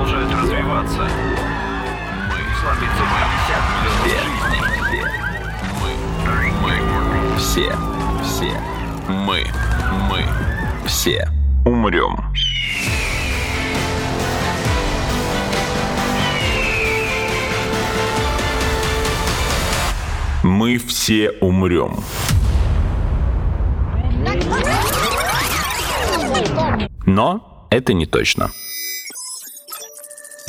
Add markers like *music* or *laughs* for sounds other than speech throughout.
продолжают развиваться. Мы сломиться мы Мы, мы, все, все, мы, мы, все умрем. Мы все умрем. Но это не точно.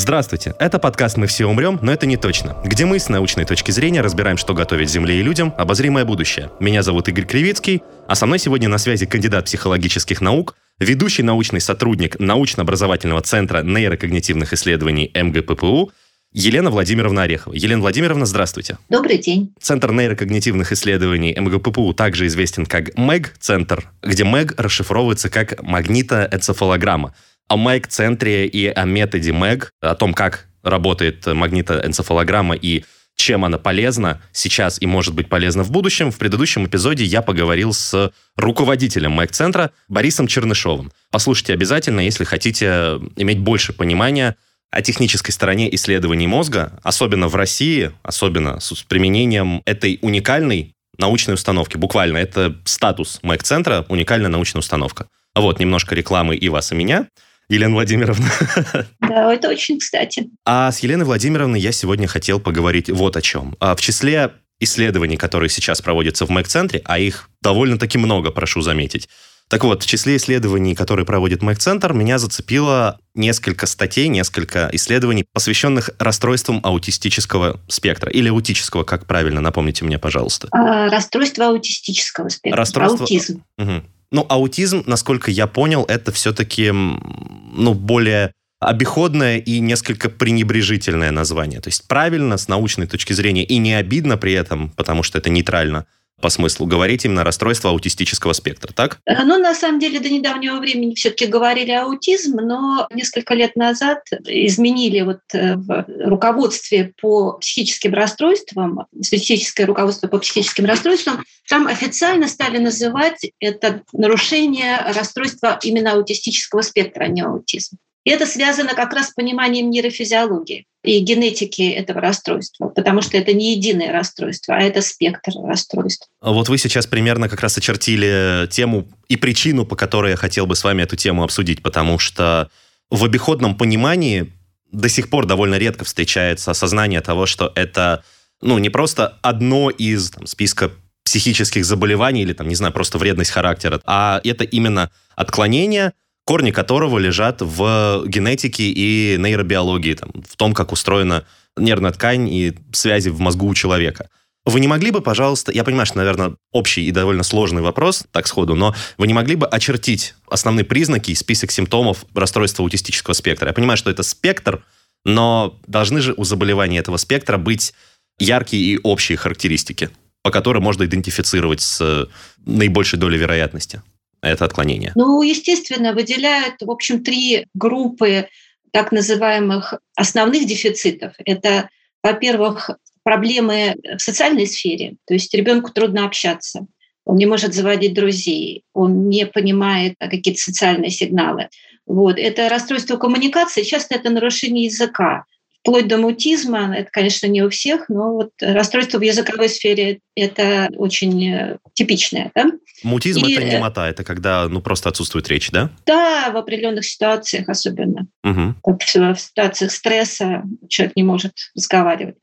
Здравствуйте, это подкаст «Мы все умрем, но это не точно», где мы с научной точки зрения разбираем, что готовить Земле и людям обозримое будущее. Меня зовут Игорь Кривицкий, а со мной сегодня на связи кандидат психологических наук, ведущий научный сотрудник научно-образовательного центра нейрокогнитивных исследований МГППУ Елена Владимировна Орехова. Елена Владимировна, здравствуйте. Добрый день. Центр нейрокогнитивных исследований МГППУ также известен как МЭГ-центр, где МЭГ расшифровывается как магнитоэнцефалограмма. О МЭГ-центре и о методе МЭГ, о том, как работает магнитоэнцефалограмма и чем она полезна сейчас и может быть полезна в будущем. В предыдущем эпизоде я поговорил с руководителем МЭГ-центра Борисом Чернышовым. Послушайте обязательно, если хотите иметь больше понимания о технической стороне исследований мозга, особенно в России, особенно с применением этой уникальной научной установки. Буквально, это статус МЭК-центра, уникальная научная установка. Вот, немножко рекламы и вас, и меня. Елена Владимировна. *laughs* Да, это очень кстати. А с Еленой Владимировной я сегодня хотел поговорить вот о чем. А в числе исследований, которые сейчас проводятся в МЭК-центре, а их довольно-таки много, прошу заметить, так вот, в числе исследований, которые проводит Мэг-центр, меня зацепило несколько статей, несколько исследований, посвященных расстройствам аутистического спектра. Или аутического, как правильно, напомните мне, пожалуйста. А, расстройство аутистического спектра. Расстройство... Аутизм. Угу. Ну, аутизм, насколько я понял, это все-таки ну, более обиходное и несколько пренебрежительное название. То есть правильно с научной точки зрения и не обидно при этом, потому что это нейтрально – по смыслу говорить именно расстройство аутистического спектра, так? Э, ну, на самом деле, до недавнего времени все-таки говорили аутизм, но несколько лет назад изменили вот э, в руководстве по психическим расстройствам, статистическое руководство по психическим расстройствам, там официально стали называть это нарушение расстройства именно аутистического спектра, а не аутизм. И это связано как раз с пониманием нейрофизиологии и генетики этого расстройства, потому что это не единое расстройство, а это спектр расстройств. Вот вы сейчас примерно как раз очертили тему и причину, по которой я хотел бы с вами эту тему обсудить, потому что в обиходном понимании до сих пор довольно редко встречается осознание того, что это ну, не просто одно из там, списка психических заболеваний или, там, не знаю, просто вредность характера, а это именно отклонение, корни которого лежат в генетике и нейробиологии, там, в том, как устроена нервная ткань и связи в мозгу у человека. Вы не могли бы, пожалуйста, я понимаю, что, наверное, общий и довольно сложный вопрос, так сходу, но вы не могли бы очертить основные признаки и список симптомов расстройства аутистического спектра? Я понимаю, что это спектр, но должны же у заболевания этого спектра быть яркие и общие характеристики, по которым можно идентифицировать с наибольшей долей вероятности это отклонение? Ну, естественно, выделяют, в общем, три группы так называемых основных дефицитов. Это, во-первых, проблемы в социальной сфере, то есть ребенку трудно общаться, он не может заводить друзей, он не понимает какие-то социальные сигналы. Вот. Это расстройство коммуникации, часто это нарушение языка вплоть до мутизма. Это, конечно, не у всех, но вот расстройство в языковой сфере – это очень э, типичное. Да? Мутизм и, это немота, это когда ну, просто отсутствует речь, да? Да, в определенных ситуациях особенно. Угу. В ситуациях стресса человек не может разговаривать.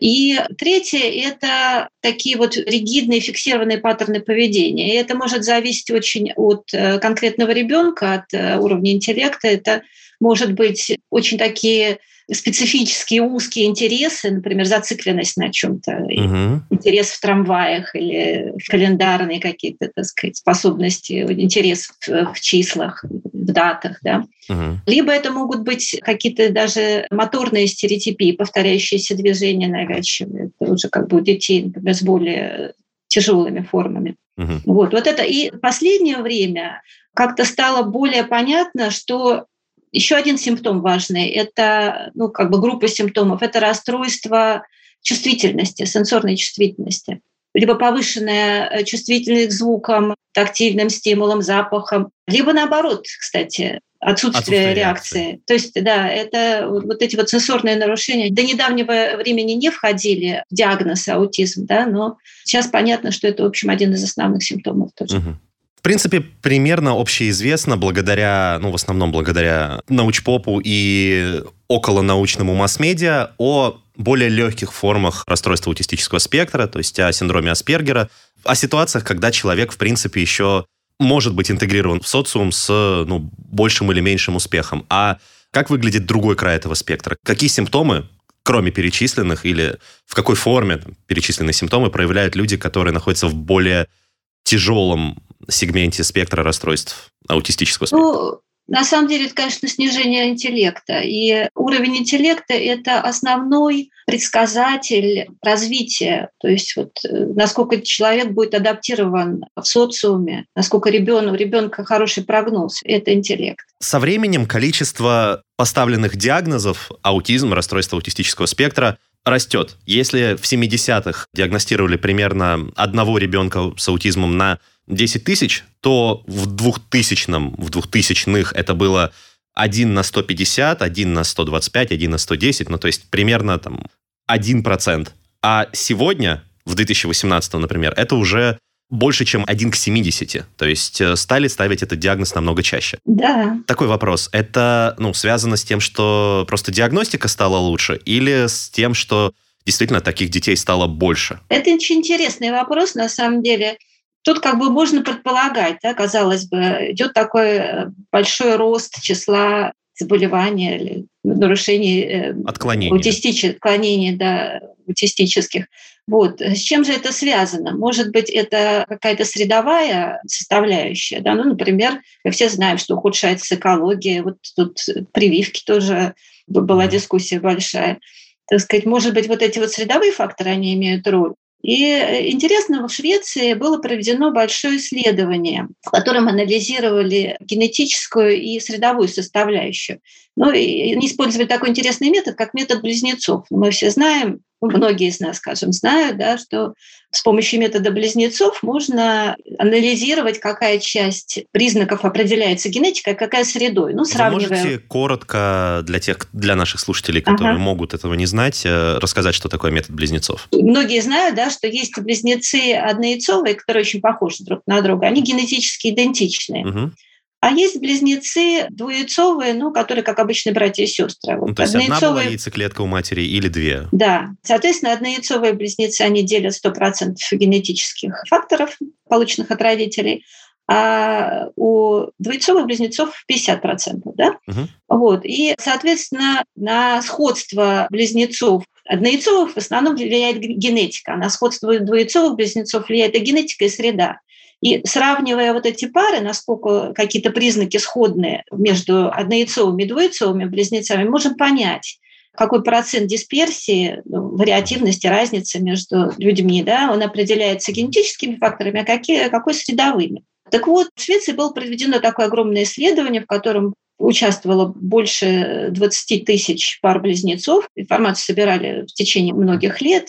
И третье – это такие вот ригидные фиксированные паттерны поведения. И это может зависеть очень от э, конкретного ребенка, от э, уровня интеллекта. Это может быть очень такие специфические узкие интересы, например, зацикленность на чем-то, угу. интерес в трамваях или календарные какие-то, так сказать, способности, интерес в, в числах, в датах, да. Угу. Либо это могут быть какие-то даже моторные стереотипии, повторяющиеся движения навязчивые. Это уже как бы у детей, например, с более тяжелыми формами. Угу. Вот, вот это. И последнее время как-то стало более понятно, что еще один симптом важный – это ну, как бы группа симптомов. Это расстройство чувствительности, сенсорной чувствительности. Либо повышенная э, чувствительность к звукам, тактильным стимулам, запахам. Либо наоборот, кстати, отсутствие, отсутствие реакции. реакции. То есть, да, это вот эти вот сенсорные нарушения до недавнего времени не входили в диагноз аутизм, да, но сейчас понятно, что это, в общем, один из основных симптомов тоже. Угу. В принципе, примерно общеизвестно благодаря, ну, в основном благодаря научпопу и околонаучному масс-медиа о более легких формах расстройства аутистического спектра, то есть о синдроме Аспергера, о ситуациях, когда человек, в принципе, еще может быть интегрирован в социум с ну, большим или меньшим успехом. А как выглядит другой край этого спектра? Какие симптомы, кроме перечисленных, или в какой форме перечисленные симптомы проявляют люди, которые находятся в более тяжелом сегменте спектра расстройств аутистического спектра? Ну, на самом деле, это, конечно, снижение интеллекта. И уровень интеллекта – это основной предсказатель развития. То есть вот, э, насколько человек будет адаптирован в социуме, насколько ребенок, у ребенка хороший прогноз – это интеллект. Со временем количество поставленных диагнозов аутизм, расстройство аутистического спектра растет. Если в 70-х диагностировали примерно одного ребенка с аутизмом на 10 тысяч, то в 2000-м, в 2000-х это было 1 на 150, 1 на 125, 1 на 110, ну то есть примерно там 1%. А сегодня, в 2018, например, это уже больше, чем 1 к 70. То есть э, стали ставить этот диагноз намного чаще. Да. Такой вопрос. Это ну, связано с тем, что просто диагностика стала лучше или с тем, что действительно таких детей стало больше? Это очень интересный вопрос, на самом деле. Тут как бы можно предполагать, да, казалось бы, идет такой э, большой рост числа заболеваний или нарушений э, отклонений, аутистич... отклонений да, аутистических. Вот. С чем же это связано? Может быть, это какая-то средовая составляющая. Да? Ну, например, мы все знаем, что ухудшается экология. Вот тут прививки тоже была дискуссия большая. Так сказать, может быть, вот эти вот средовые факторы, они имеют роль. И э, интересно, в Швеции было проведено большое исследование, в котором анализировали генетическую и средовую составляющую. Ну, и они использовали такой интересный метод, как метод близнецов. Мы все знаем, многие из нас, скажем, знают, да, что с помощью метода близнецов можно анализировать, какая часть признаков определяется генетикой, а какая средой. Ну, сравнивая... Вы можете коротко для тех, для наших слушателей, которые ага. могут этого не знать, э, рассказать, что такое метод близнецов? Многие знают, да, что есть близнецы однояйцовые, которые очень похожи друг на друга. Они генетически идентичны. Угу. А есть близнецы двуяйцовые, ну, которые, как обычные братья и сестры. Вот ну, то есть одна была яйцеклетка у матери или две? Да. Соответственно, однояйцовые близнецы, они делят 100% генетических факторов, полученных от родителей, а у двойцовых близнецов 50%. Да? Угу. Вот. И, соответственно, на сходство близнецов однояйцовых в основном влияет генетика, а на сходство двояйцовых близнецов влияет и генетика, и среда. И сравнивая вот эти пары, насколько какие-то признаки сходные между однояйцовыми и двояйцовыми близнецами, можем понять, какой процент дисперсии, ну, вариативности, разницы между людьми, да, он определяется генетическими факторами, а какие, какой средовыми. Так вот, в Швеции было проведено такое огромное исследование, в котором участвовало больше 20 тысяч пар близнецов. Информацию собирали в течение многих лет.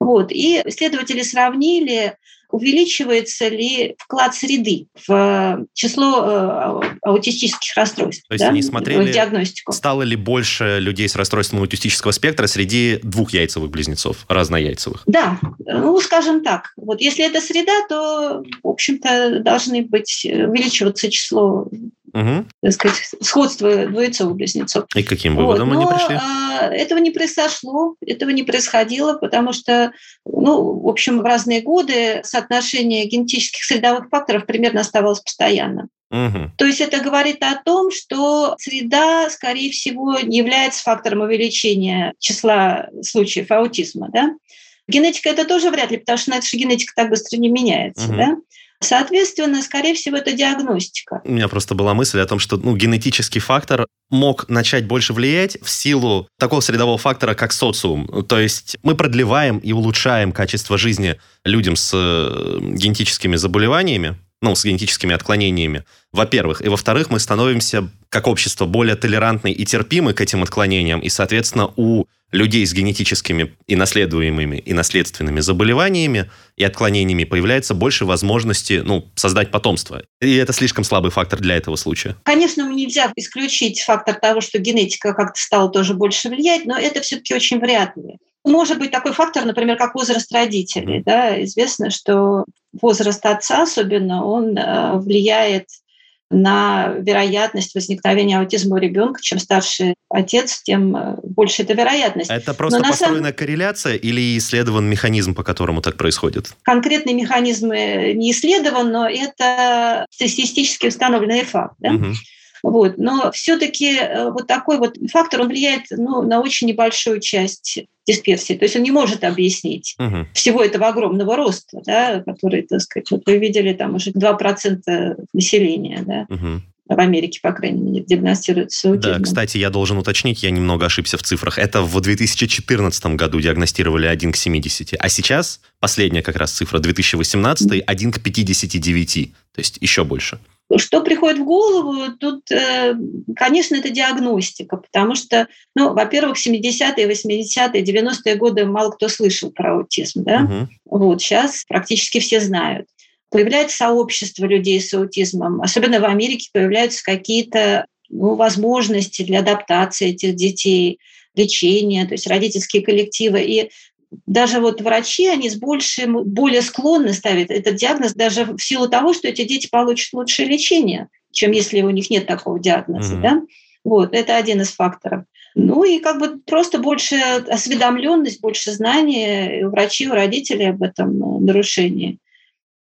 Вот. И исследователи сравнили увеличивается ли вклад среды в число э, аутистических расстройств. То есть да? они смотрели, диагностику. стало ли больше людей с расстройством аутистического спектра среди двухяйцевых близнецов, разнояйцевых? Да, ну, скажем так. Вот если это среда, то, в общем-то, должны быть э, увеличиваться число угу. так сказать, сходство двоецовых близнецов. И каким выводом вот. Но, они пришли? А, этого не произошло, этого не происходило, потому что, ну, в общем, в разные годы соотношение генетических средовых факторов примерно оставалось постоянным. Угу. То есть это говорит о том, что среда, скорее всего, не является фактором увеличения числа случаев аутизма. Да? Генетика это тоже вряд ли, потому что наша генетика так быстро не меняется. Угу. Да? Соответственно, скорее всего, это диагностика. У меня просто была мысль о том, что ну, генетический фактор мог начать больше влиять в силу такого средового фактора, как социум. То есть мы продлеваем и улучшаем качество жизни людям с э, генетическими заболеваниями, ну, с генетическими отклонениями, во-первых. И во-вторых, мы становимся, как общество, более толерантны и терпимы к этим отклонениям, и, соответственно, у людей с генетическими и наследуемыми и наследственными заболеваниями и отклонениями появляется больше возможности ну, создать потомство. И это слишком слабый фактор для этого случая. Конечно, нельзя исключить фактор того, что генетика как-то стала тоже больше влиять, но это все-таки очень вряд ли. Может быть такой фактор, например, как возраст родителей. Да? Известно, что возраст отца особенно, он э, влияет на вероятность возникновения аутизма у ребенка. Чем старше отец, тем э, больше эта вероятность. Это просто Но построенная самом... корреляция или исследован механизм, по которому так происходит? Конкретный механизм э, не исследован, но это статистически установленный факт. Да? Угу. Вот. Но все-таки э, вот такой вот фактор, он влияет ну, на очень небольшую часть дисперсии. То есть он не может объяснить угу. всего этого огромного роста, да, который, так сказать, вот вы видели, там уже 2% населения да, угу. в Америке, по крайней мере, диагностируется аутизм. Да, кстати, я должен уточнить, я немного ошибся в цифрах. Это в 2014 году диагностировали 1 к 70, а сейчас последняя как раз цифра 2018 1 к 59, то есть еще больше. Что приходит в голову? Тут, э, конечно, это диагностика, потому что, ну, во-первых, 70-е, 80-е, 90-е годы мало кто слышал про аутизм, да? Угу. Вот, сейчас практически все знают. Появляется сообщество людей с аутизмом, особенно в Америке появляются какие-то ну, возможности для адаптации этих детей, лечения, то есть родительские коллективы. И даже вот врачи, они с большим, более склонны ставить этот диагноз даже в силу того, что эти дети получат лучшее лечение, чем если у них нет такого диагноза. Mm-hmm. Да? Вот, это один из факторов. Ну и как бы просто больше осведомленность, больше знаний у врачей, у родителей об этом э, нарушении.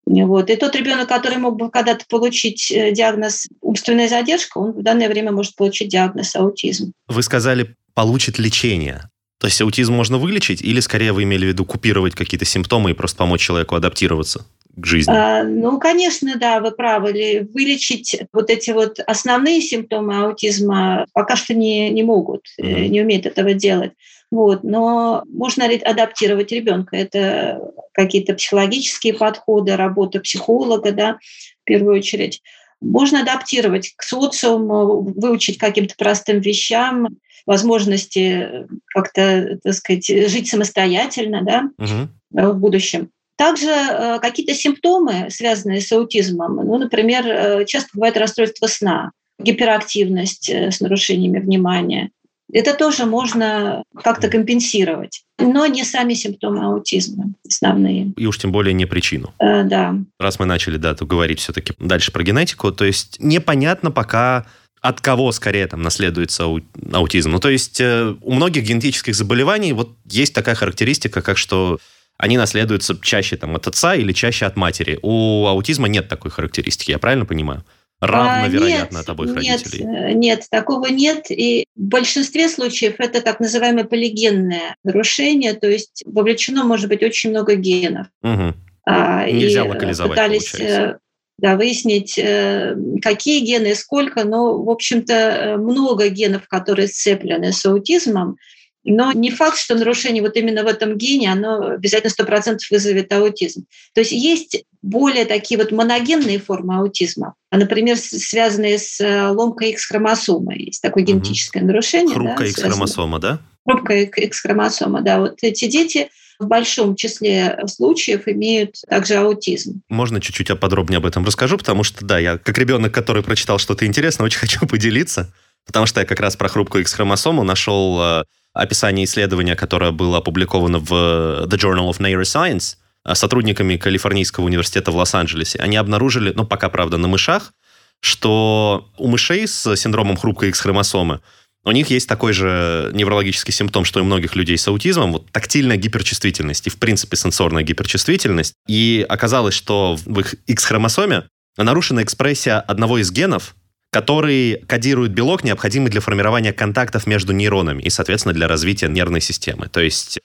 Вот. И тот ребенок, который мог бы когда-то получить э, диагноз умственная задержка, он в данное время может получить диагноз аутизм. Вы сказали, получит лечение. То есть аутизм можно вылечить или скорее вы имели в виду купировать какие-то симптомы и просто помочь человеку адаптироваться к жизни? А, ну, конечно, да, вы правы. Вылечить вот эти вот основные симптомы аутизма пока что не, не могут, mm-hmm. не умеют этого делать. Вот, но можно адаптировать ребенка. Это какие-то психологические подходы, работа психолога, да, в первую очередь. Можно адаптировать к социуму, выучить каким-то простым вещам, возможности как-то, так сказать, жить самостоятельно да, угу. в будущем. Также э, какие-то симптомы, связанные с аутизмом, ну, например, э, часто бывает расстройство сна, гиперактивность с нарушениями внимания. Это тоже можно как-то компенсировать, но не сами симптомы аутизма основные. И уж тем более не причину. Э, да. Раз мы начали, да, то говорить все-таки дальше про генетику, то есть непонятно пока, от кого скорее там наследуется аутизм. Ну, то есть э, у многих генетических заболеваний вот есть такая характеристика, как что они наследуются чаще там от отца или чаще от матери. У аутизма нет такой характеристики, я правильно понимаю? Равно а, вероятно нет, от обоих нет, родителей. Э, нет, такого нет. И в большинстве случаев это так называемое полигенное нарушение, то есть вовлечено может быть очень много генов. Угу. А, Нельзя локализовать, пытались получается э, да, выяснить, э, какие гены и сколько, но, в общем-то, э, много генов, которые сцеплены с аутизмом, но не факт, что нарушение вот именно в этом гене, оно обязательно 100% вызовет аутизм. То есть есть более такие вот моногенные формы аутизма, а, например, связанные с э, ломкой X-хромосомы. Есть такое генетическое угу. нарушение. Хрупкая да, X-хромосома, да? Хрупкая X-хромосома, да. Вот эти дети в большом числе случаев имеют также аутизм. Можно чуть-чуть подробнее об этом расскажу, потому что, да, я как ребенок, который прочитал что-то интересное, очень *laughs* хочу поделиться, потому что я как раз про хрупкую X-хромосому нашел э, описание исследования, которое было опубликовано в The Journal of Neuroscience э, сотрудниками Калифорнийского университета в Лос-Анджелесе. Они обнаружили, ну, пока, правда, на мышах, что у мышей с синдромом хрупкой X-хромосомы у них есть такой же неврологический симптом, что и у многих людей с аутизмом, вот тактильная гиперчувствительность и, в принципе, сенсорная гиперчувствительность. И оказалось, что в их X-хромосоме нарушена экспрессия одного из генов, который кодирует белок, необходимый для формирования контактов между нейронами и, соответственно, для развития нервной системы. То есть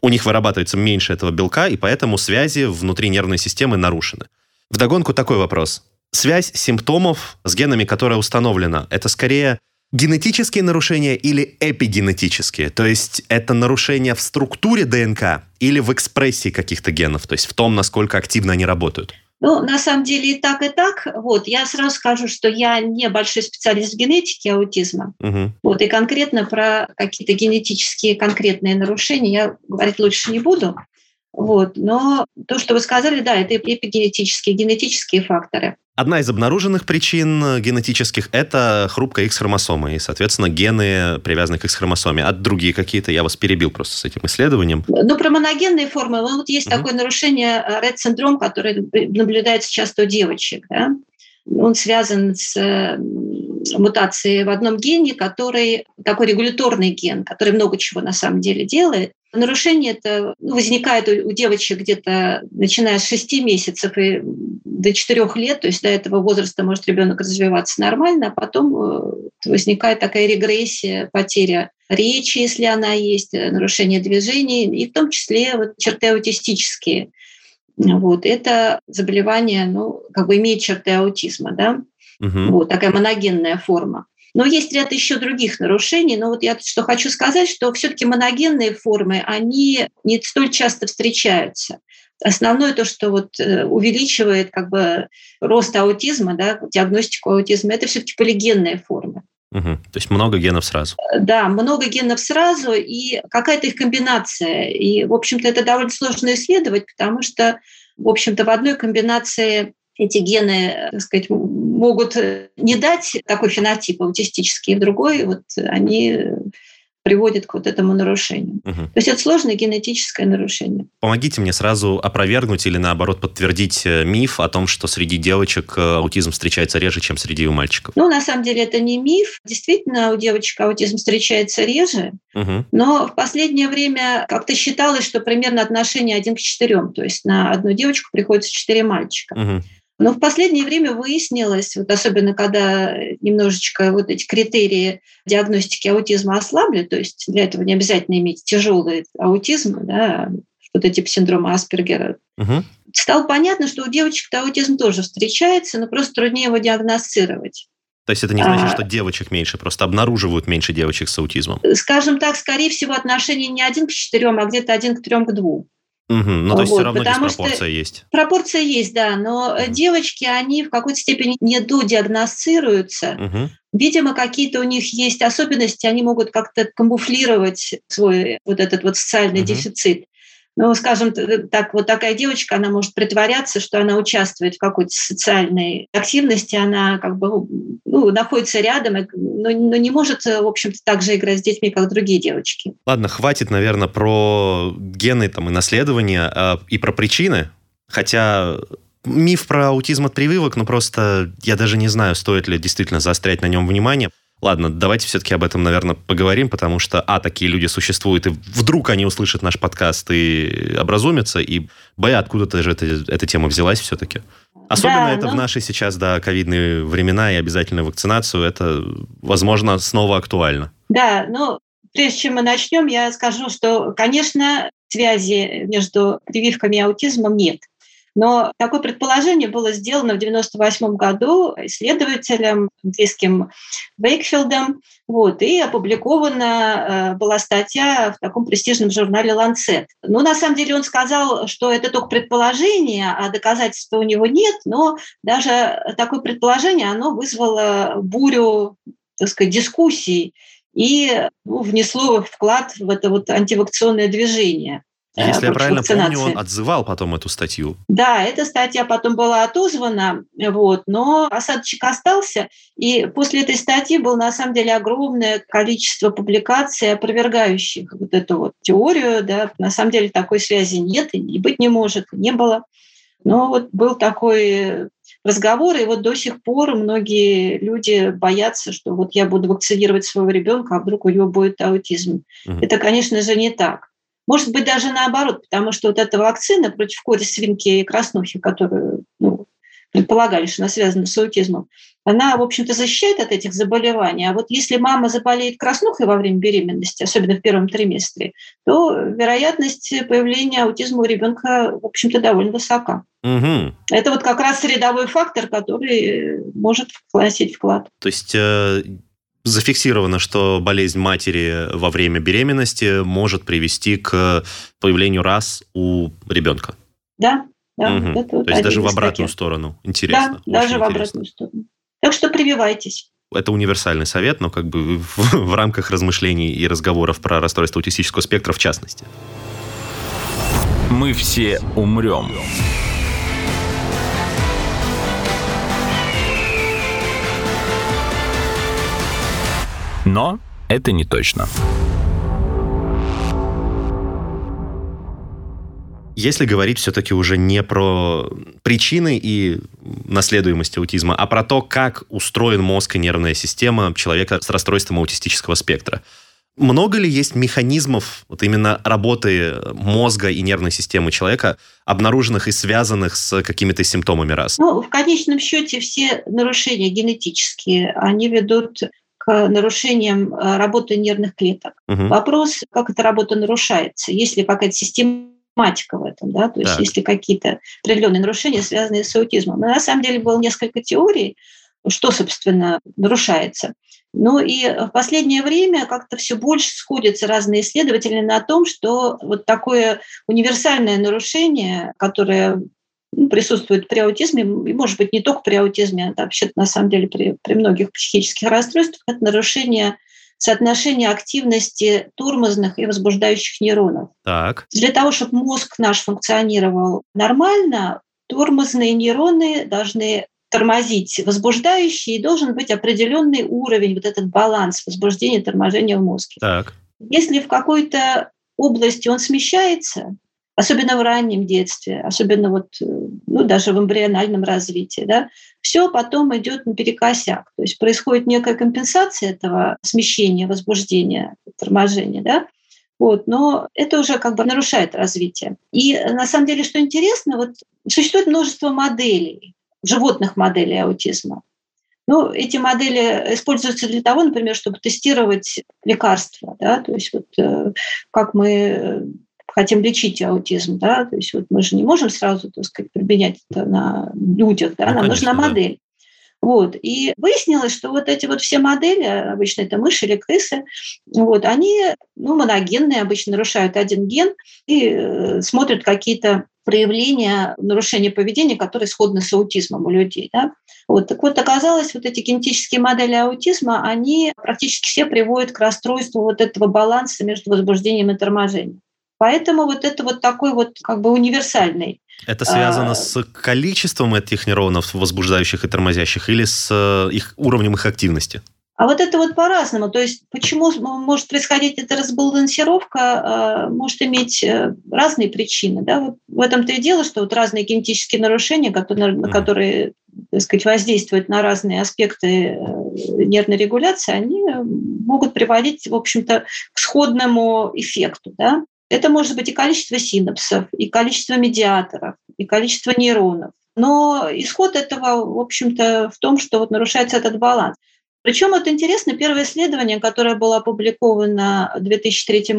у них вырабатывается меньше этого белка, и поэтому связи внутри нервной системы нарушены. Вдогонку такой вопрос. Связь симптомов с генами, которая установлена, это скорее генетические нарушения или эпигенетические? То есть это нарушения в структуре ДНК или в экспрессии каких-то генов, то есть в том, насколько активно они работают? Ну, на самом деле и так, и так. Вот, я сразу скажу, что я не большой специалист в генетике аутизма. Угу. Вот, и конкретно про какие-то генетические конкретные нарушения я говорить лучше не буду. Вот. Но то, что вы сказали, да, это эпигенетические, генетические факторы. Одна из обнаруженных причин генетических – это хрупкая X-хромосома, и, соответственно, гены привязаны к X-хромосоме. А другие какие-то, я вас перебил просто с этим исследованием. Ну, про моногенные формы, вот есть угу. такое нарушение Ред-синдром, который наблюдается часто у девочек. Да? Он связан с мутацией в одном гене, который такой регуляторный ген, который много чего на самом деле делает. Нарушение это ну, возникает у, девочек где-то начиная с 6 месяцев и до 4 лет, то есть до этого возраста может ребенок развиваться нормально, а потом э, возникает такая регрессия, потеря речи, если она есть, э, нарушение движений, и в том числе вот черты аутистические. Вот. Это заболевание, ну, как бы имеет черты аутизма, да? Угу. Вот такая моногенная форма. Но есть ряд еще других нарушений. Но вот я что хочу сказать, что все-таки моногенные формы, они не столь часто встречаются. Основное то, что вот э, увеличивает как бы рост аутизма, да, диагностику аутизма, это все-таки полигенные формы. Угу. То есть много генов сразу. Да, много генов сразу и какая-то их комбинация. И, в общем-то, это довольно сложно исследовать, потому что, в общем-то, в одной комбинации эти гены, так сказать, могут не дать такой фенотип аутистический, в другой вот они приводит к вот этому нарушению. Угу. То есть это сложное генетическое нарушение. Помогите мне сразу опровергнуть или наоборот подтвердить э, миф о том, что среди девочек э, аутизм встречается реже, чем среди у мальчиков. Ну, на самом деле это не миф. Действительно, у девочек аутизм встречается реже, угу. но в последнее время как-то считалось, что примерно отношение один к четырем, то есть на одну девочку приходится четыре мальчика. Угу. Но в последнее время выяснилось, вот особенно когда немножечко вот эти критерии диагностики аутизма ослабли, то есть для этого не обязательно иметь тяжелый аутизм, да, что-то типа синдрома Аспергера, угу. стало понятно, что у девочек-то аутизм тоже встречается, но просто труднее его диагностировать. То есть это не значит, а, что девочек меньше, просто обнаруживают меньше девочек с аутизмом? Скажем так, скорее всего, отношение не один к четырем, а где-то один к трем, к двум. Угу, ну, то есть все равно здесь пропорция есть. Пропорция есть, да, но угу. девочки, они в какой-то степени не додиагностируются. Угу. Видимо, какие-то у них есть особенности, они могут как-то камуфлировать свой вот этот вот социальный угу. дефицит ну, скажем так, вот такая девочка, она может притворяться, что она участвует в какой-то социальной активности, она как бы ну, находится рядом, но, но не может, в общем-то, так же играть с детьми, как другие девочки. Ладно, хватит, наверное, про гены там, и наследование а, и про причины. Хотя миф про аутизм от прививок, ну просто я даже не знаю, стоит ли действительно заострять на нем внимание. Ладно, давайте все-таки об этом, наверное, поговорим, потому что, а, такие люди существуют, и вдруг они услышат наш подкаст и образумятся, и, б, откуда-то же эта, эта тема взялась все-таки. Особенно да, это ну... в наши сейчас, да, ковидные времена и обязательную вакцинацию, это, возможно, снова актуально. Да, ну, прежде чем мы начнем, я скажу, что, конечно, связи между прививками и аутизмом нет. Но такое предположение было сделано в 1998 году исследователем английским Вейкфилдом, вот, и опубликована э, была статья в таком престижном журнале Lancet. Ну, на самом деле он сказал, что это только предположение, а доказательства у него нет, но даже такое предположение, оно вызвало бурю, так сказать, дискуссий и ну, внесло вклад в это вот антивакционное движение. Если я правильно помню, он отзывал потом эту статью. Да, эта статья потом была отозвана, вот, но осадочек остался, и после этой статьи было на самом деле огромное количество публикаций, опровергающих вот эту вот теорию, да, на самом деле такой связи нет и быть не может, не было. Но вот был такой разговор, и вот до сих пор многие люди боятся, что вот я буду вакцинировать своего ребенка, а вдруг у него будет аутизм. Угу. Это, конечно же, не так. Может быть, даже наоборот, потому что вот эта вакцина против кори, свинки и краснухи, которую ну, предполагали, что она связана с аутизмом, она, в общем-то, защищает от этих заболеваний. А вот если мама заболеет краснухой во время беременности, особенно в первом триместре, то вероятность появления аутизма у ребенка, в общем-то, довольно высока. Угу. Это вот как раз средовой фактор, который может вносить вклад. То есть э, зафиксировано, что болезнь матери во время беременности может привести к появлению раз у ребенка. Да, Да, угу. это вот То есть даже в обратную таких. сторону. Интересно. Да, даже интересно. в обратную сторону. Так что прививайтесь. Это универсальный совет, но как бы в, *laughs* в рамках размышлений и разговоров про расстройство аутистического спектра в частности. Мы все умрем. Но это не точно. Если говорить все-таки уже не про причины и наследуемость аутизма, а про то, как устроен мозг и нервная система человека с расстройством аутистического спектра. Много ли есть механизмов вот именно работы мозга и нервной системы человека, обнаруженных и связанных с какими-то симптомами раз? Ну, в конечном счете все нарушения генетические, они ведут к нарушениям э, работы нервных клеток. Угу. Вопрос, как эта работа нарушается, есть ли какая-то система матика в этом, да, то есть так. если какие-то определенные нарушения, связанные с аутизмом. Но на самом деле было несколько теорий, что, собственно, нарушается. Ну и в последнее время как-то все больше сходятся разные исследователи на том, что вот такое универсальное нарушение, которое ну, присутствует при аутизме, и, может быть, не только при аутизме, а вообще на самом деле при, при многих психических расстройствах, это нарушение соотношение активности тормозных и возбуждающих нейронов. Так. Для того, чтобы мозг наш функционировал нормально, тормозные нейроны должны тормозить возбуждающие, и должен быть определенный уровень, вот этот баланс возбуждения и торможения в мозге. Так. Если в какой-то области он смещается, особенно в раннем детстве, особенно вот, э, ну, даже в эмбриональном развитии, да, все потом идет наперекосяк. То есть происходит некая компенсация этого смещения, возбуждения, торможения, да, вот, но это уже как бы нарушает развитие. И на самом деле, что интересно, вот существует множество моделей, животных моделей аутизма. Ну, эти модели используются для того, например, чтобы тестировать лекарства, да, то есть вот э, как мы хотим лечить аутизм, да, то есть вот мы же не можем сразу, так сказать, применять это на людях, да, ну, нам конечно, нужна модель. Вот. И выяснилось, что вот эти вот все модели, обычно это мыши или крысы, вот, они ну, моногенные, обычно нарушают один ген и э, смотрят какие-то проявления нарушения поведения, которые сходны с аутизмом у людей. Да? Вот. Так вот, оказалось, вот эти генетические модели аутизма, они практически все приводят к расстройству вот этого баланса между возбуждением и торможением. Поэтому вот это вот такой вот как бы универсальный. Это связано а, с количеством этих нейронов, возбуждающих и тормозящих, или с э, их уровнем их активности? А вот это вот по-разному. То есть почему может происходить эта разбалансировка, э, может иметь э, разные причины. Да? Вот в этом-то и дело, что вот разные генетические нарушения, которые, mm. которые так сказать, воздействуют на разные аспекты нервной регуляции, они могут приводить, в общем-то, к сходному эффекту. Да? Это может быть и количество синапсов, и количество медиаторов, и количество нейронов. Но исход этого, в общем-то, в том, что вот нарушается этот баланс. Причем это интересно, первое исследование, которое было опубликовано в 2003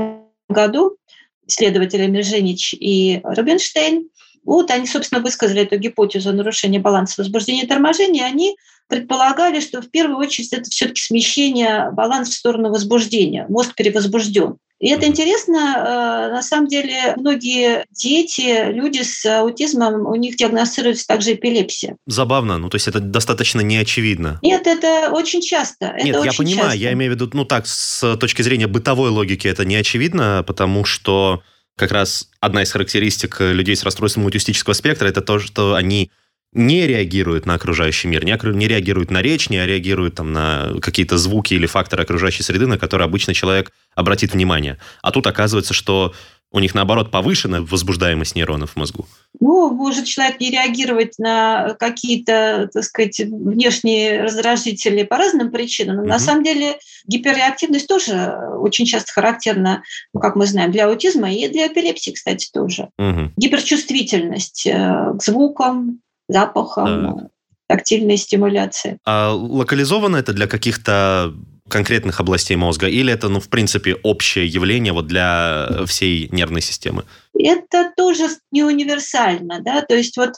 году исследователями Женич и Рубинштейн, вот они, собственно, высказали эту гипотезу нарушения баланса возбуждения и торможения. Они предполагали, что в первую очередь это все-таки смещение баланса в сторону возбуждения. Мозг перевозбужден. И это интересно, э, на самом деле многие дети, люди с аутизмом, у них диагностируется также эпилепсия. Забавно, ну то есть это достаточно неочевидно. Нет, это очень часто. Это Нет, очень я понимаю, часто. я имею в виду, ну так, с точки зрения бытовой логики это не очевидно, потому что как раз одна из характеристик людей с расстройством аутистического спектра это то, что они не реагируют на окружающий мир, не, не реагируют на речь, не реагируют там, на какие-то звуки или факторы окружающей среды, на которые обычно человек обратит внимание. А тут оказывается, что у них, наоборот, повышена возбуждаемость нейронов в мозгу. Ну, может человек не реагировать на какие-то, так сказать, внешние раздражители по разным причинам, но угу. на самом деле гиперреактивность тоже очень часто характерна, как мы знаем, для аутизма и для эпилепсии, кстати, тоже. Угу. Гиперчувствительность э, к звукам, запахом, так. тактильной стимуляции. А локализовано это для каких-то конкретных областей мозга, или это, ну, в принципе, общее явление вот для всей нервной системы? Это тоже не универсально, да, то есть вот,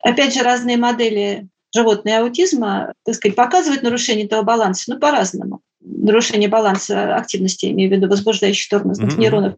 опять же, разные модели животного аутизма, так сказать, показывают нарушение этого баланса, но по-разному. Нарушение баланса активности, имею в виду возбуждающих тормозных mm-hmm. нейронов.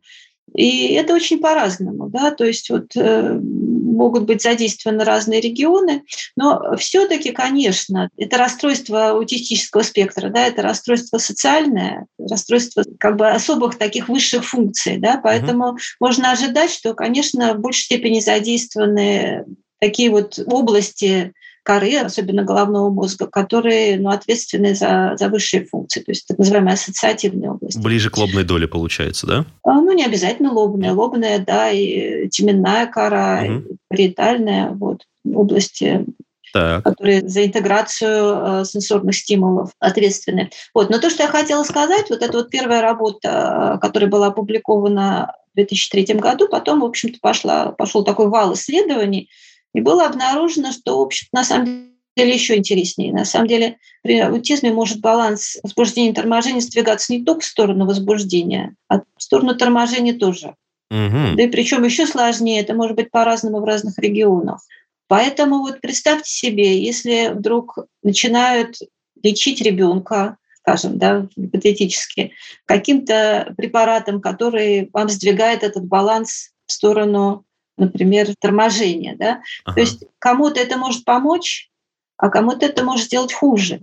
И это очень по-разному, да, то есть вот э, могут быть задействованы разные регионы, но все-таки, конечно, это расстройство аутистического спектра, да, это расстройство социальное, расстройство как бы особых таких высших функций, да, поэтому mm можно ожидать, что, конечно, в большей степени задействованы такие вот области коры, особенно головного мозга, которые ну, ответственны за, за высшие функции, то есть так называемая ассоциативная область. Ближе к лобной доле получается, да? А, ну, не обязательно лобная. Лобная, да, и теменная кора, угу. и париетальная, вот, области так. которые за интеграцию э, сенсорных стимулов ответственны. Вот. Но то, что я хотела сказать, вот это вот первая работа, э, которая была опубликована в 2003 году, потом, в общем-то, пошла, пошел такой вал исследований, и было обнаружено, что, общем на самом деле еще интереснее. На самом деле при аутизме может баланс возбуждения и торможения сдвигаться не только в сторону возбуждения, а в сторону торможения тоже. Угу. Да и причем еще сложнее, это может быть по-разному в разных регионах. Поэтому вот представьте себе, если вдруг начинают лечить ребенка, скажем, да, гипотетически, каким-то препаратом, который вам сдвигает этот баланс в сторону например, торможение. Да? Ага. То есть кому-то это может помочь, а кому-то это может сделать хуже.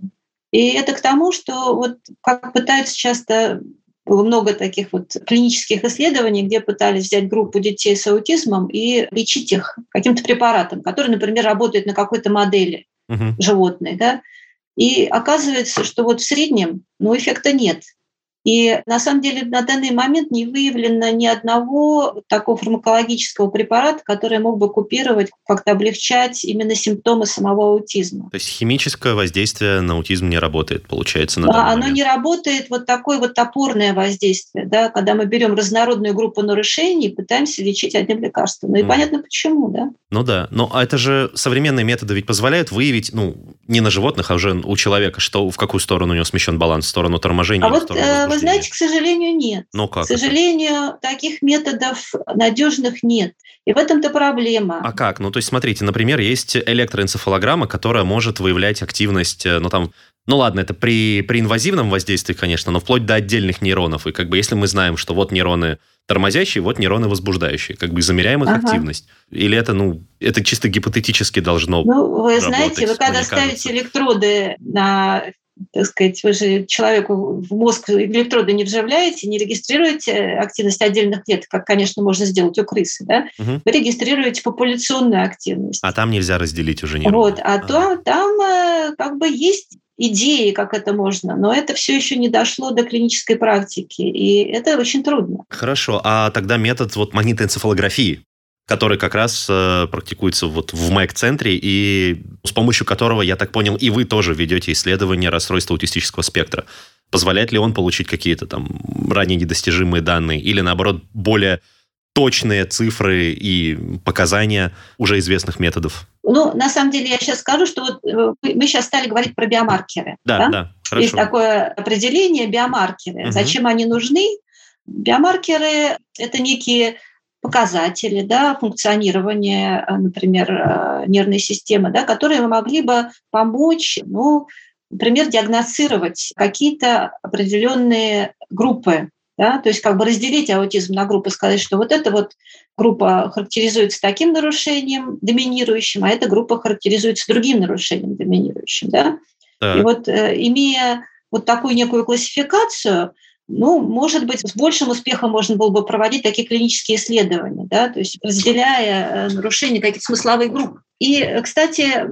И это к тому, что вот как пытаются часто было много таких вот клинических исследований, где пытались взять группу детей с аутизмом и лечить их каким-то препаратом, который, например, работает на какой-то модели uh животной, да, и оказывается, что вот в среднем, ну, эффекта нет. И на самом деле на данный момент не выявлено ни одного такого фармакологического препарата, который мог бы купировать, как-то облегчать именно симптомы самого аутизма. То есть химическое воздействие на аутизм не работает, получается, на Да, оно момент. не работает, вот такое вот топорное воздействие, да, когда мы берем разнородную группу нарушений и пытаемся лечить одним лекарством. Ну и mm. понятно почему, да. Ну да, но это же современные методы ведь позволяют выявить, ну, не на животных, а уже у человека, что в какую сторону у него смещен баланс, в сторону торможения а или вот, в сторону э, вы знаете, к сожалению, нет. Но как? К сожалению, это? таких методов надежных нет. И в этом-то проблема. А как? Ну, то есть, смотрите, например, есть электроэнцефалограмма, которая может выявлять активность, э, ну, там, ну ладно, это при, при инвазивном воздействии, конечно, но вплоть до отдельных нейронов. И как бы если мы знаем, что вот нейроны тормозящие, вот нейроны возбуждающие, как бы замеряем их ага. активность. Или это, ну, это чисто гипотетически должно Ну, вы работать, знаете, вы когда ставите кажется. электроды на так сказать, вы же человеку в мозг электроды не вживляете, не регистрируете активность отдельных клеток, как, конечно, можно сделать у крысы, да? Угу. Вы регистрируете популяционную активность. А там нельзя разделить уже нейроны. Вот, а, а. то там э, как бы есть идеи, как это можно, но это все еще не дошло до клинической практики, и это очень трудно. Хорошо, а тогда метод вот магнитоэнцефалографии, который как раз э, практикуется вот в МЭК-центре, и с помощью которого, я так понял, и вы тоже ведете исследование расстройства аутистического спектра. Позволяет ли он получить какие-то там ранее недостижимые данные или, наоборот, более точные цифры и показания уже известных методов? Ну, на самом деле, я сейчас скажу, что вот э, мы сейчас стали говорить про биомаркеры. Да, да, да хорошо. Есть такое определение биомаркеры. Угу. Зачем они нужны? Биомаркеры – это некие показатели да, функционирования, э, например, э, нервной системы, да, которые могли бы помочь, ну, например, диагностировать какие-то определенные группы, да, то есть как бы разделить аутизм на группы, сказать, что вот эта вот группа характеризуется таким нарушением доминирующим, а эта группа характеризуется другим нарушением доминирующим. Да? Так. И вот э, имея вот такую некую классификацию, ну, может быть, с большим успехом можно было бы проводить такие клинические исследования, да, то есть разделяя э, нарушения каких-то смысловых групп. И, кстати,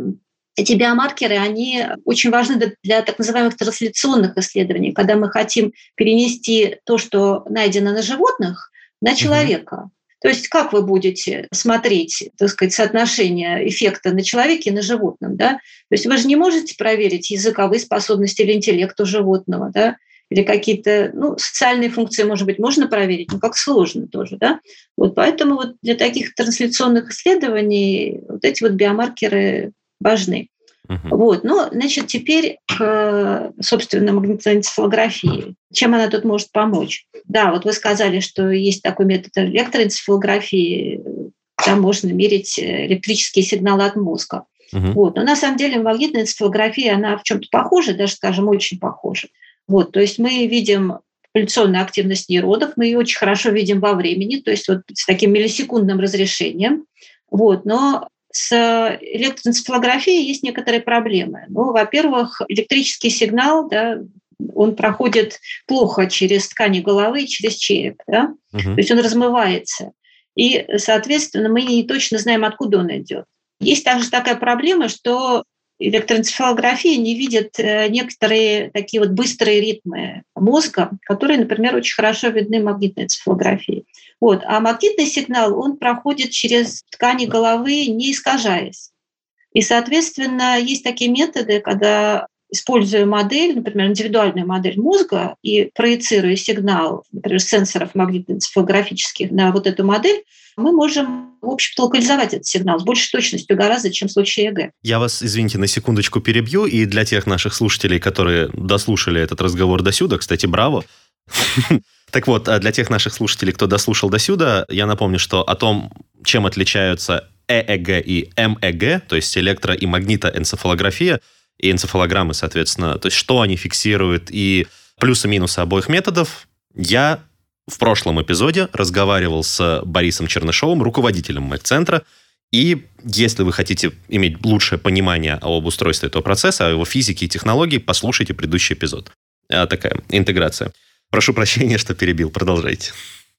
эти биомаркеры, они очень важны для, для так называемых трансляционных исследований, когда мы хотим перенести то, что найдено на животных, на человека. То есть как вы будете смотреть, так сказать, соотношение эффекта на человеке и на животном, да? То есть вы же не можете проверить языковые способности или интеллект у животного, да? Или какие-то ну, социальные функции, может быть, можно проверить, но как сложно тоже. Да? Вот поэтому вот для таких трансляционных исследований вот эти вот биомаркеры важны. Uh-huh. Вот, ну, значит, теперь к, собственно, магнитоэнцефалографии. Чем она тут может помочь? Да, вот вы сказали, что есть такой метод электроэнцефалографии, там можно мерить электрические сигналы от мозга. Uh-huh. Вот. Но на самом деле магнитная энцефалография, она в чем-то похожа, даже, скажем, очень похожа. Вот, то есть мы видим популяционную активность нейродов, мы ее очень хорошо видим во времени, то есть вот с таким миллисекундным разрешением. Вот, но с электроэнцефалографией есть некоторые проблемы. Ну, во-первых, электрический сигнал, да, он проходит плохо через ткани головы, через череп, да? угу. то есть он размывается. И, соответственно, мы не точно знаем, откуда он идет. Есть также такая проблема, что электроэнцефалография не видит э, некоторые такие вот быстрые ритмы мозга, которые, например, очень хорошо видны магнитной энцефалографии. Вот. А магнитный сигнал, он проходит через ткани головы, не искажаясь. И, соответственно, есть такие методы, когда используя модель, например, индивидуальную модель мозга и проецируя сигнал, например, сенсоров магнитно-энцефалографических на вот эту модель, мы можем, в общем-то, локализовать этот сигнал с большей точностью гораздо, чем в случае ЭГ. Я вас, извините, на секундочку перебью, и для тех наших слушателей, которые дослушали этот разговор до сюда, кстати, браво, *laughs* так вот, а для тех наших слушателей, кто дослушал до сюда, я напомню, что о том, чем отличаются ЭЭГ и МЭГ, то есть электро- и магнитоэнцефалография, и энцефалограммы, соответственно, то есть что они фиксируют и плюсы-минусы обоих методов, я в прошлом эпизоде разговаривал с Борисом Чернышовым, руководителем МЭК-центра, и если вы хотите иметь лучшее понимание об устройстве этого процесса, о его физике и технологии, послушайте предыдущий эпизод. А, такая интеграция. Прошу прощения, что перебил. Продолжайте.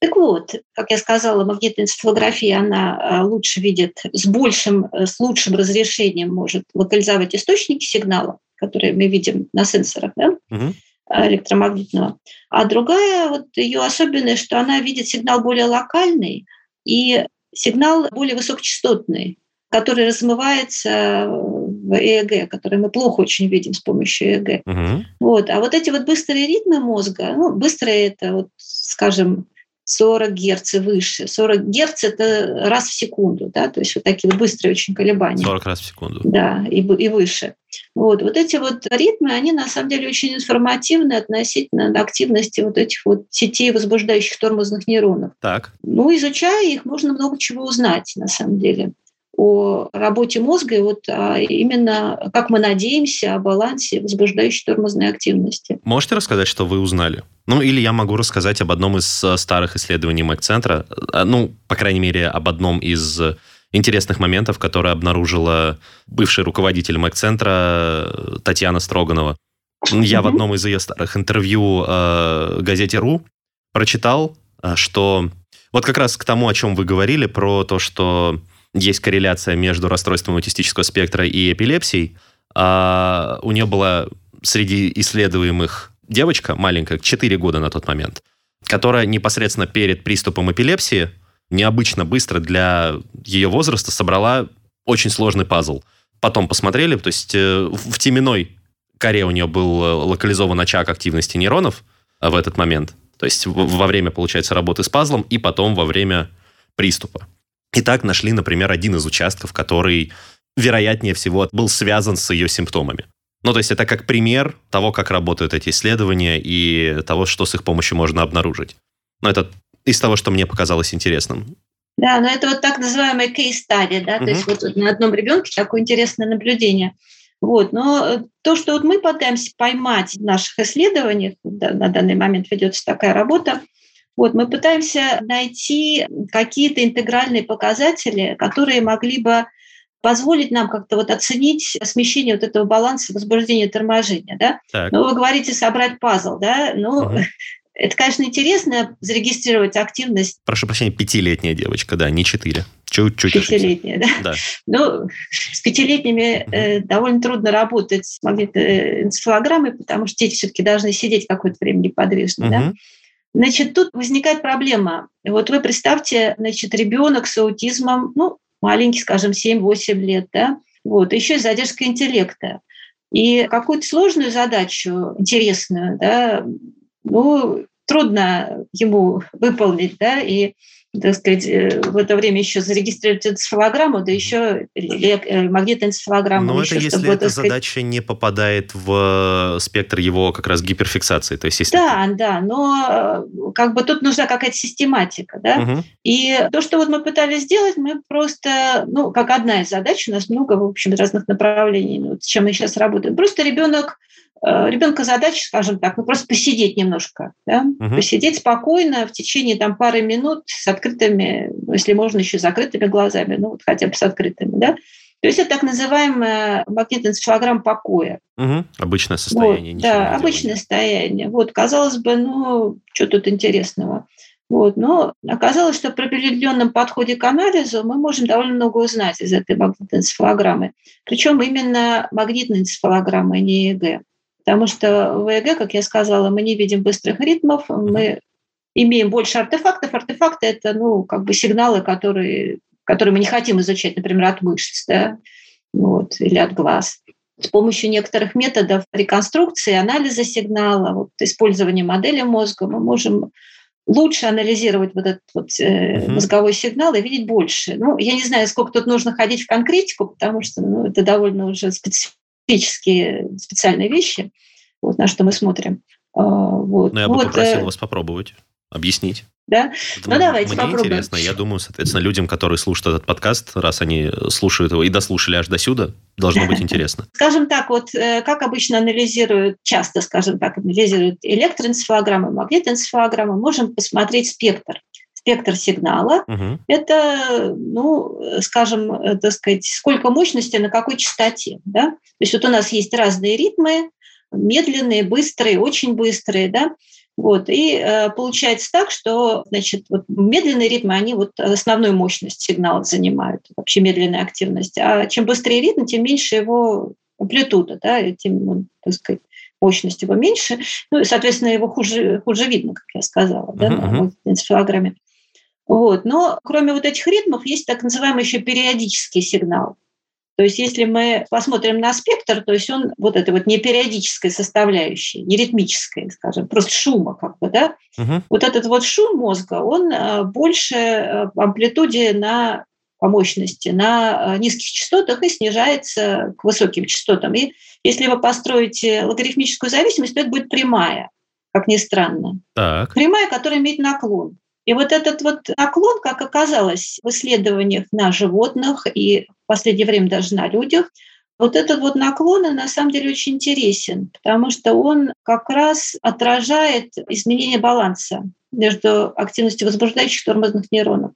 Так вот, как я сказала, магнитная энцефалография, она а, лучше видит, с большим, э, с лучшим разрешением может локализовать источники сигнала, которые мы видим на сенсорах да, угу. электромагнитного. А другая, вот ее особенность, что она видит сигнал более локальный и сигнал более высокочастотный, который размывается в ЭЭГ, который мы плохо очень видим с помощью ЭЭГ. Угу. Вот. А вот эти вот быстрые ритмы мозга, ну, быстрые это, вот, скажем, 40 Гц и выше. 40 Гц – это раз в секунду, да, то есть вот такие вот быстрые очень колебания. 40 раз в секунду. Да, и, и выше. Вот, вот эти вот ритмы, они на самом деле очень информативны относительно активности вот этих вот сетей возбуждающих тормозных нейронов. Так. Ну, изучая их, можно много чего узнать на самом деле о работе мозга и вот а именно, как мы надеемся, о балансе возбуждающей тормозной активности. Можете рассказать, что вы узнали? Ну, или я могу рассказать об одном из э, старых исследований МЭК-центра, э, ну, по крайней мере, об одном из интересных моментов, которые обнаружила бывший руководитель МЭК-центра э, Татьяна Строганова. Я в одном из ее старых интервью э, газете «Ру» прочитал, что вот как раз к тому, о чем вы говорили, про то, что есть корреляция между расстройством аутистического спектра и эпилепсией. А у нее была среди исследуемых девочка маленькая, 4 года на тот момент, которая непосредственно перед приступом эпилепсии необычно быстро для ее возраста собрала очень сложный пазл. Потом посмотрели, то есть э, в теменной коре у нее был э, локализован очаг активности нейронов в этот момент. То есть во время, получается, работы с пазлом и потом во время приступа. И так нашли, например, один из участков, который, вероятнее всего, был связан с ее симптомами. Ну, то есть это как пример того, как работают эти исследования и того, что с их помощью можно обнаружить. Ну, это из того, что мне показалось интересным. Да, но это вот так называемая study, да, угу. то есть вот на одном ребенке такое интересное наблюдение. Вот. Но то, что вот мы пытаемся поймать в наших исследованиях, да, на данный момент ведется такая работа, вот, мы пытаемся найти какие-то интегральные показатели, которые могли бы позволить нам как-то вот оценить смещение вот этого баланса возбуждения торможения. Да? Так. Ну, вы говорите собрать пазл, да? Ну, угу. *laughs* это, конечно, интересно зарегистрировать активность. Прошу прощения, пятилетняя девочка, да, не четыре. Чуть-чуть. Пятилетняя, да? да. Ну, с пятилетними угу. э, довольно трудно работать с магнитоэнцефалограммой, потому что дети все-таки должны сидеть какое-то время неподвижно, угу. да? Значит, тут возникает проблема. Вот вы представьте, значит, ребенок с аутизмом, ну, маленький, скажем, 7-8 лет, да, вот, еще и задержка интеллекта. И какую-то сложную задачу, интересную, да, ну, трудно ему выполнить, да, и так сказать, э, в это время еще зарегистрировать энцефалограмму, да еще э, магнитную энцефалограмму. Но это если эта сказать... задача не попадает в спектр его как раз гиперфиксации. То есть, если... Да, да, но э, как бы тут нужна какая-то систематика. Да? Угу. И то, что вот мы пытались сделать, мы просто, ну, как одна из задач, у нас много, в общем, разных направлений, ну, с чем мы сейчас работаем. Просто ребенок э, ребенка задача, скажем так, ну просто посидеть немножко, да? угу. посидеть спокойно в течение там пары минут с открытыми, ну, если можно еще закрытыми глазами, ну вот хотя бы с открытыми, да, то есть это так называемая магнитная энцефалограмма покоя. Угу. Обычное состояние. Вот, да, обычное состояние. Вот, казалось бы, ну, что тут интересного? Вот. Но оказалось, что при определенном подходе к анализу мы можем довольно много узнать из этой магнитной энцефалограммы. Причем именно магнитной энцефалограммы, а не ЭЭГ. Потому что в ЭЭГ, как я сказала, мы не видим быстрых ритмов, мы имеем больше артефактов. Артефакты – это ну, как бы сигналы, которые, которые мы не хотим изучать, например, от мышц да? вот, или от глаз. С помощью некоторых методов реконструкции, анализа сигнала, вот, использования модели мозга мы можем лучше анализировать вот этот вот э, мозговой сигнал и видеть больше. Ну, я не знаю, сколько тут нужно ходить в конкретику, потому что ну, это довольно уже специфические, специальные вещи, вот, на что мы смотрим. А, вот. Но ну, я бы вот, попросил э... вас попробовать объяснить. Да? Ну, давайте Мне попробуем. интересно. Я думаю, соответственно, людям, которые слушают этот подкаст, раз они слушают его и дослушали аж до сюда, должно быть *laughs* интересно. Скажем так, вот э, как обычно анализируют, часто, скажем так, анализируют электроэнцефалограммы, магнитоэнцефалограммы, можем посмотреть спектр спектр сигнала. Угу. Это, ну, скажем, э, так сказать, сколько мощности на какой частоте. Да? То есть вот у нас есть разные ритмы, медленные, быстрые, очень быстрые, да, вот, и э, получается так, что значит, вот медленные ритмы, они вот основную мощность сигнала занимают, вообще медленная активность. А чем быстрее ритм, тем меньше его амплитуда, да, тем, ну, так сказать, мощность его меньше, ну и, соответственно, его хуже, хуже видно, как я сказала, да, uh-huh. на энцефалограмме. Вот. Но кроме вот этих ритмов есть так называемый еще периодический сигнал. То есть если мы посмотрим на спектр, то есть он вот это вот не периодическая составляющая, не ритмическая, скажем, просто шума как бы, да, угу. вот этот вот шум мозга, он э, больше э, амплитуде на по мощности на э, низких частотах и снижается к высоким частотам. И если вы построите логарифмическую зависимость, то это будет прямая, как ни странно. Так. Прямая, которая имеет наклон. И вот этот вот наклон, как оказалось в исследованиях на животных и в последнее время даже на людях, вот этот вот наклон на самом деле очень интересен, потому что он как раз отражает изменение баланса между активностью возбуждающих тормозных нейронов.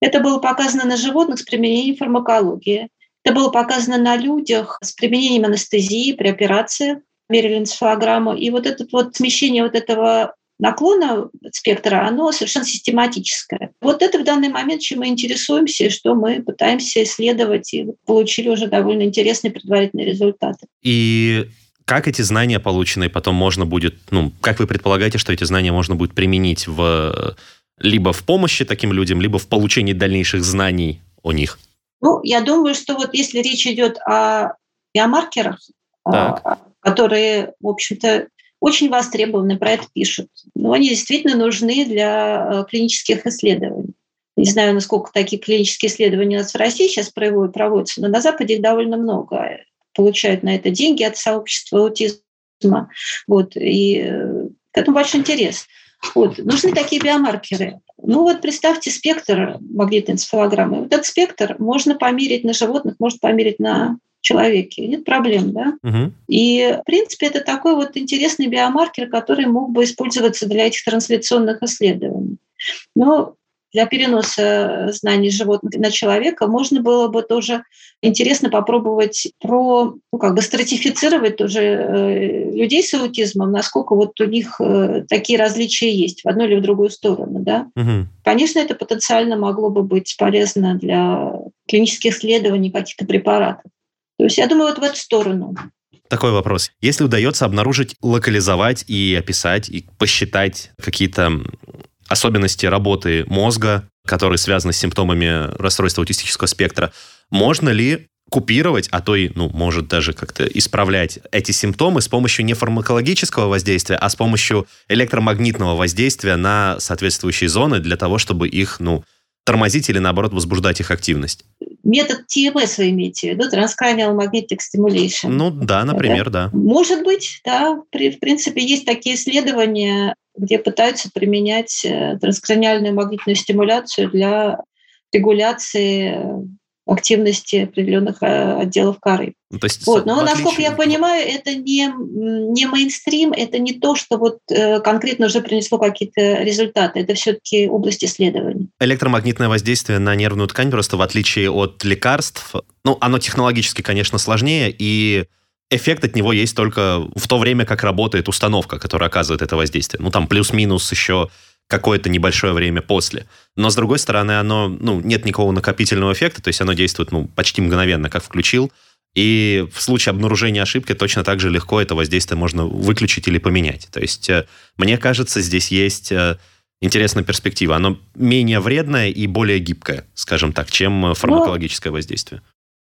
Это было показано на животных с применением фармакологии. Это было показано на людях с применением анестезии при операции, мерили энцефалограмму. И вот это вот смещение вот этого наклона спектра, оно совершенно систематическое. Вот это в данный момент, чем мы интересуемся, что мы пытаемся исследовать, и получили уже довольно интересные предварительные результаты. И как эти знания, полученные потом можно будет, ну, как вы предполагаете, что эти знания можно будет применить в либо в помощи таким людям, либо в получении дальнейших знаний о них? Ну, я думаю, что вот если речь идет о биомаркерах, так. А, которые, в общем-то, очень востребованы, про это пишут. Но они действительно нужны для э, клинических исследований. Не знаю, насколько такие клинические исследования у нас в России сейчас проводятся, но на Западе их довольно много. Получают на это деньги от сообщества аутизма. Вот, и э, к этому большой интерес. Вот. Нужны такие биомаркеры. Ну вот представьте спектр магнитной энцефалограммы. Вот этот спектр можно померить на животных, можно померить на человеке. Нет проблем, да? Угу. И, в принципе, это такой вот интересный биомаркер, который мог бы использоваться для этих трансляционных исследований. Но для переноса знаний животных на человека можно было бы тоже интересно попробовать про, ну, как бы стратифицировать тоже э, людей с аутизмом, насколько вот у них э, такие различия есть в одну или в другую сторону, да. Угу. Конечно, это потенциально могло бы быть полезно для клинических исследований каких-то препаратов. То есть я думаю, вот в эту сторону. Такой вопрос. Если удается обнаружить, локализовать и описать, и посчитать какие-то особенности работы мозга, которые связаны с симптомами расстройства аутистического спектра, можно ли купировать, а то и, ну, может даже как-то исправлять эти симптомы с помощью не фармакологического воздействия, а с помощью электромагнитного воздействия на соответствующие зоны для того, чтобы их, ну, тормозить или, наоборот, возбуждать их активность? Метод ТМС вы имеете в виду, Transcranial Magnetic Stimulation. Ну да, например, да. да. Может быть, да. При, в принципе, есть такие исследования, где пытаются применять э, транскраниальную магнитную стимуляцию для регуляции активности определенных э, отделов коры. Ну, то есть, вот. Но, отличие... насколько я понимаю, это не, не мейнстрим, это не то, что вот э, конкретно уже принесло какие-то результаты. Это все-таки область исследований. Электромагнитное воздействие на нервную ткань просто в отличие от лекарств, ну, оно технологически, конечно, сложнее, и эффект от него есть только в то время, как работает установка, которая оказывает это воздействие. Ну, там плюс-минус еще какое-то небольшое время после. Но, с другой стороны, оно, ну, нет никакого накопительного эффекта, то есть оно действует, ну, почти мгновенно, как включил. И в случае обнаружения ошибки точно так же легко это воздействие можно выключить или поменять. То есть, э, мне кажется, здесь есть э, интересная перспектива. Оно менее вредное и более гибкое, скажем так, чем э, фармакологическое воздействие.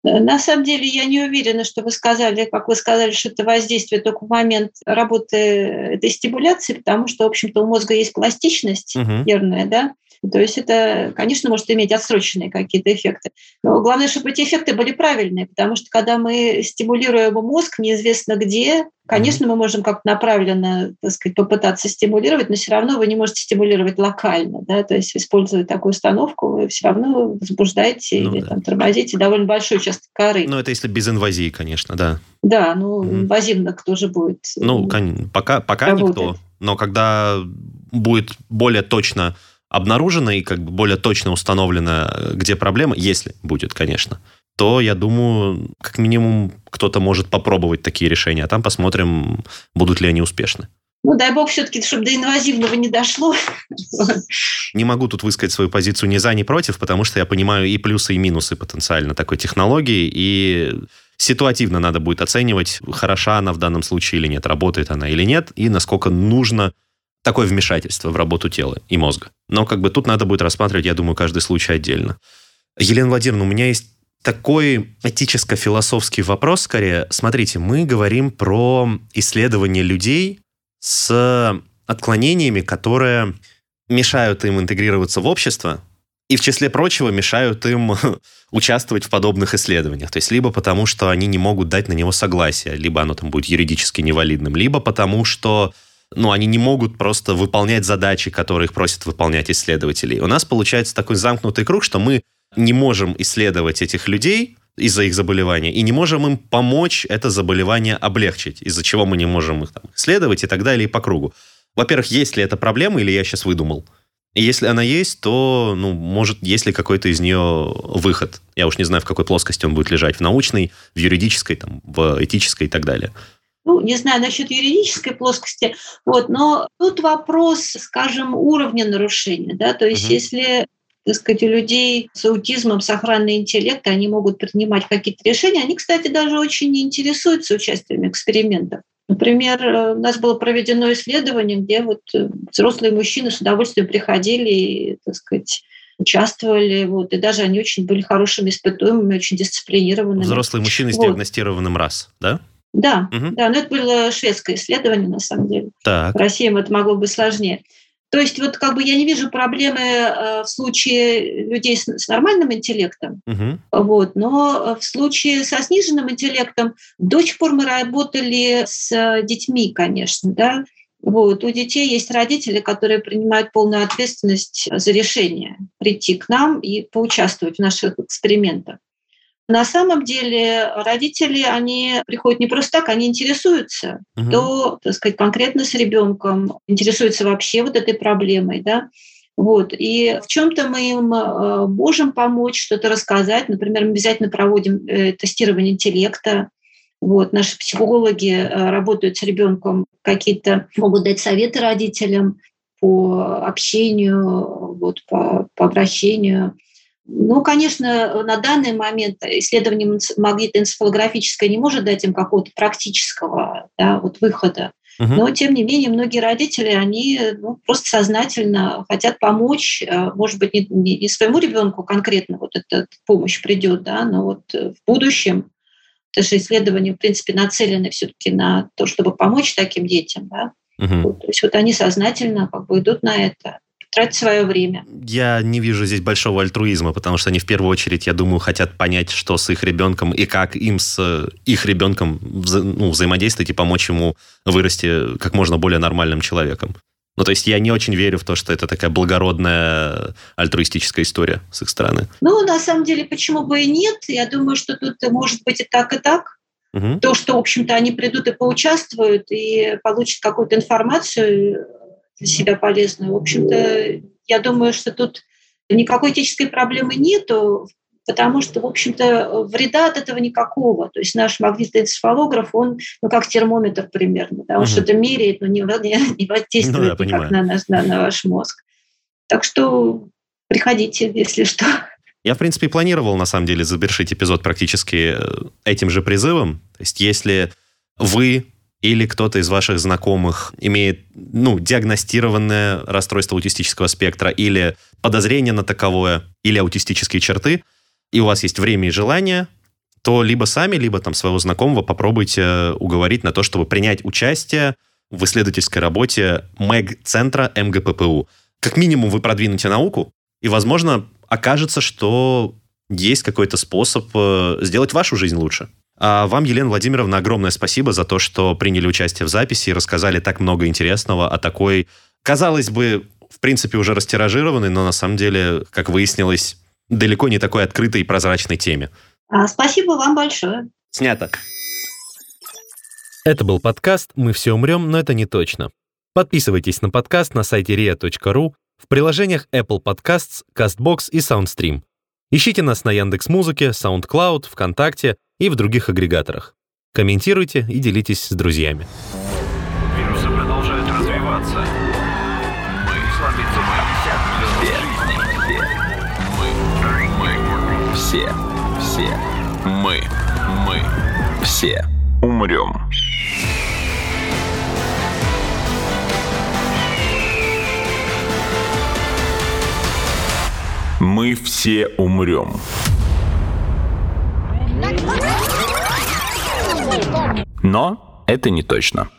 На самом деле я не уверена, что вы сказали, как вы сказали, что это воздействие только в момент работы этой стимуляции, потому что, в общем-то, у мозга есть пластичность угу. нервная, да, то есть это, конечно, может иметь отсроченные какие-то эффекты. Но главное, чтобы эти эффекты были правильные, потому что когда мы стимулируем мозг неизвестно где, конечно, мы можем как-то направленно, так сказать, попытаться стимулировать, но все равно вы не можете стимулировать локально, да, то есть используя такую установку, вы все равно возбуждаете ну, или да. там, тормозите довольно большой участок коры. Ну, это если без инвазии, конечно, да. Да, ну, mm. инвазивно кто же будет Ну, пока, пока никто, но когда будет более точно обнаружено и как бы более точно установлено, где проблема, если будет, конечно, то, я думаю, как минимум кто-то может попробовать такие решения, а там посмотрим, будут ли они успешны. Ну, дай бог все-таки, чтобы до инвазивного не дошло. Не могу тут высказать свою позицию ни за, ни против, потому что я понимаю и плюсы, и минусы потенциально такой технологии, и ситуативно надо будет оценивать, хороша она в данном случае или нет, работает она или нет, и насколько нужно такое вмешательство в работу тела и мозга. Но как бы тут надо будет рассматривать, я думаю, каждый случай отдельно. Елена Владимировна, у меня есть такой этическо-философский вопрос скорее. Смотрите, мы говорим про исследование людей с отклонениями, которые мешают им интегрироваться в общество, и в числе прочего мешают им *laughs* участвовать в подобных исследованиях. То есть либо потому, что они не могут дать на него согласие, либо оно там будет юридически невалидным, либо потому, что ну, они не могут просто выполнять задачи, которые их просят выполнять исследователи. У нас получается такой замкнутый круг, что мы не можем исследовать этих людей из-за их заболевания и не можем им помочь это заболевание облегчить, из-за чего мы не можем их там, исследовать и так далее и по кругу. Во-первых, есть ли это проблема или я сейчас выдумал? И если она есть, то, ну, может, есть ли какой-то из нее выход? Я уж не знаю, в какой плоскости он будет лежать, в научной, в юридической, там, в этической и так далее ну, не знаю насчет юридической плоскости, вот, но тут вопрос, скажем, уровня нарушения, да, то есть угу. если так сказать, у людей с аутизмом сохранный интеллект, они могут принимать какие-то решения. Они, кстати, даже очень интересуются участием экспериментов. Например, э, у нас было проведено исследование, где вот э, взрослые мужчины с удовольствием приходили и, так сказать, участвовали, вот, и даже они очень были хорошими испытуемыми, очень дисциплинированными. Взрослые мужчины с вот. диагностированным раз, да? Да, угу. да, но это было шведское исследование, на самом деле. Так. В России это могло быть сложнее. То есть вот как бы я не вижу проблемы э, в случае людей с, с нормальным интеллектом, угу. вот, но в случае со сниженным интеллектом до сих пор мы работали с детьми, конечно, да, вот. У детей есть родители, которые принимают полную ответственность за решение прийти к нам и поучаствовать в наших экспериментах. На самом деле родители, они приходят не просто так, они интересуются, угу. то, так сказать, конкретно с ребенком, интересуются вообще вот этой проблемой, да. Вот. И в чем-то мы им э, можем помочь, что-то рассказать. Например, мы обязательно проводим э, тестирование интеллекта. Вот. Наши психологи э, работают с ребенком, какие-то могут дать советы родителям по общению, вот, по, по обращению. Ну, конечно, на данный момент исследование магнитоэнцефалографическое не может дать им какого-то практического да, вот выхода. Угу. Но, тем не менее, многие родители, они ну, просто сознательно хотят помочь, э, может быть, не, не своему ребенку конкретно вот эта помощь придет, да, но вот в будущем, это же исследования, в принципе, нацелены все-таки на то, чтобы помочь таким детям, да. Угу. Вот, то есть вот они сознательно как бы идут на это тратить свое время. Я не вижу здесь большого альтруизма, потому что они в первую очередь, я думаю, хотят понять, что с их ребенком и как им с их ребенком вза ну, взаимодействовать и помочь ему вырасти как можно более нормальным человеком. Ну, то есть я не очень верю в то, что это такая благородная альтруистическая история с их стороны. Ну, на самом деле, почему бы и нет? Я думаю, что тут может быть и так, и так. Угу. То, что, в общем-то, они придут и поучаствуют, и получат какую-то информацию для себя полезную. В общем-то, я думаю, что тут никакой этической проблемы нету потому что, в общем-то, вреда от этого никакого. То есть наш магнитный энцефалограф, он ну, как термометр примерно, да, он угу. что-то меряет, но не, не, не воздействует ну, да, никак на, наш, на, на ваш мозг. Так что приходите, если что. Я, в принципе, планировал, на самом деле, завершить эпизод практически э, этим же призывом. То есть если вы или кто-то из ваших знакомых имеет ну, диагностированное расстройство аутистического спектра или подозрение на таковое, или аутистические черты, и у вас есть время и желание, то либо сами, либо там своего знакомого попробуйте уговорить на то, чтобы принять участие в исследовательской работе МЭГ-центра МГППУ. Как минимум вы продвинете науку, и, возможно, окажется, что есть какой-то способ э, сделать вашу жизнь лучше. А вам, Елена Владимировна, огромное спасибо за то, что приняли участие в записи и рассказали так много интересного о такой, казалось бы, в принципе, уже растиражированной, но на самом деле, как выяснилось, далеко не такой открытой и прозрачной теме. А, спасибо вам большое. Снято. Это был подкаст «Мы все умрем, но это не точно». Подписывайтесь на подкаст на сайте ria.ru, в приложениях Apple Podcasts, CastBox и SoundStream. Ищите нас на Яндекс.Музыке, SoundCloud, ВКонтакте и в других агрегаторах. Комментируйте и делитесь с друзьями. Вирусы продолжают развиваться. Мы слабится Все, все, мы, мы, все умрем. Мы все умрем. Но это не точно.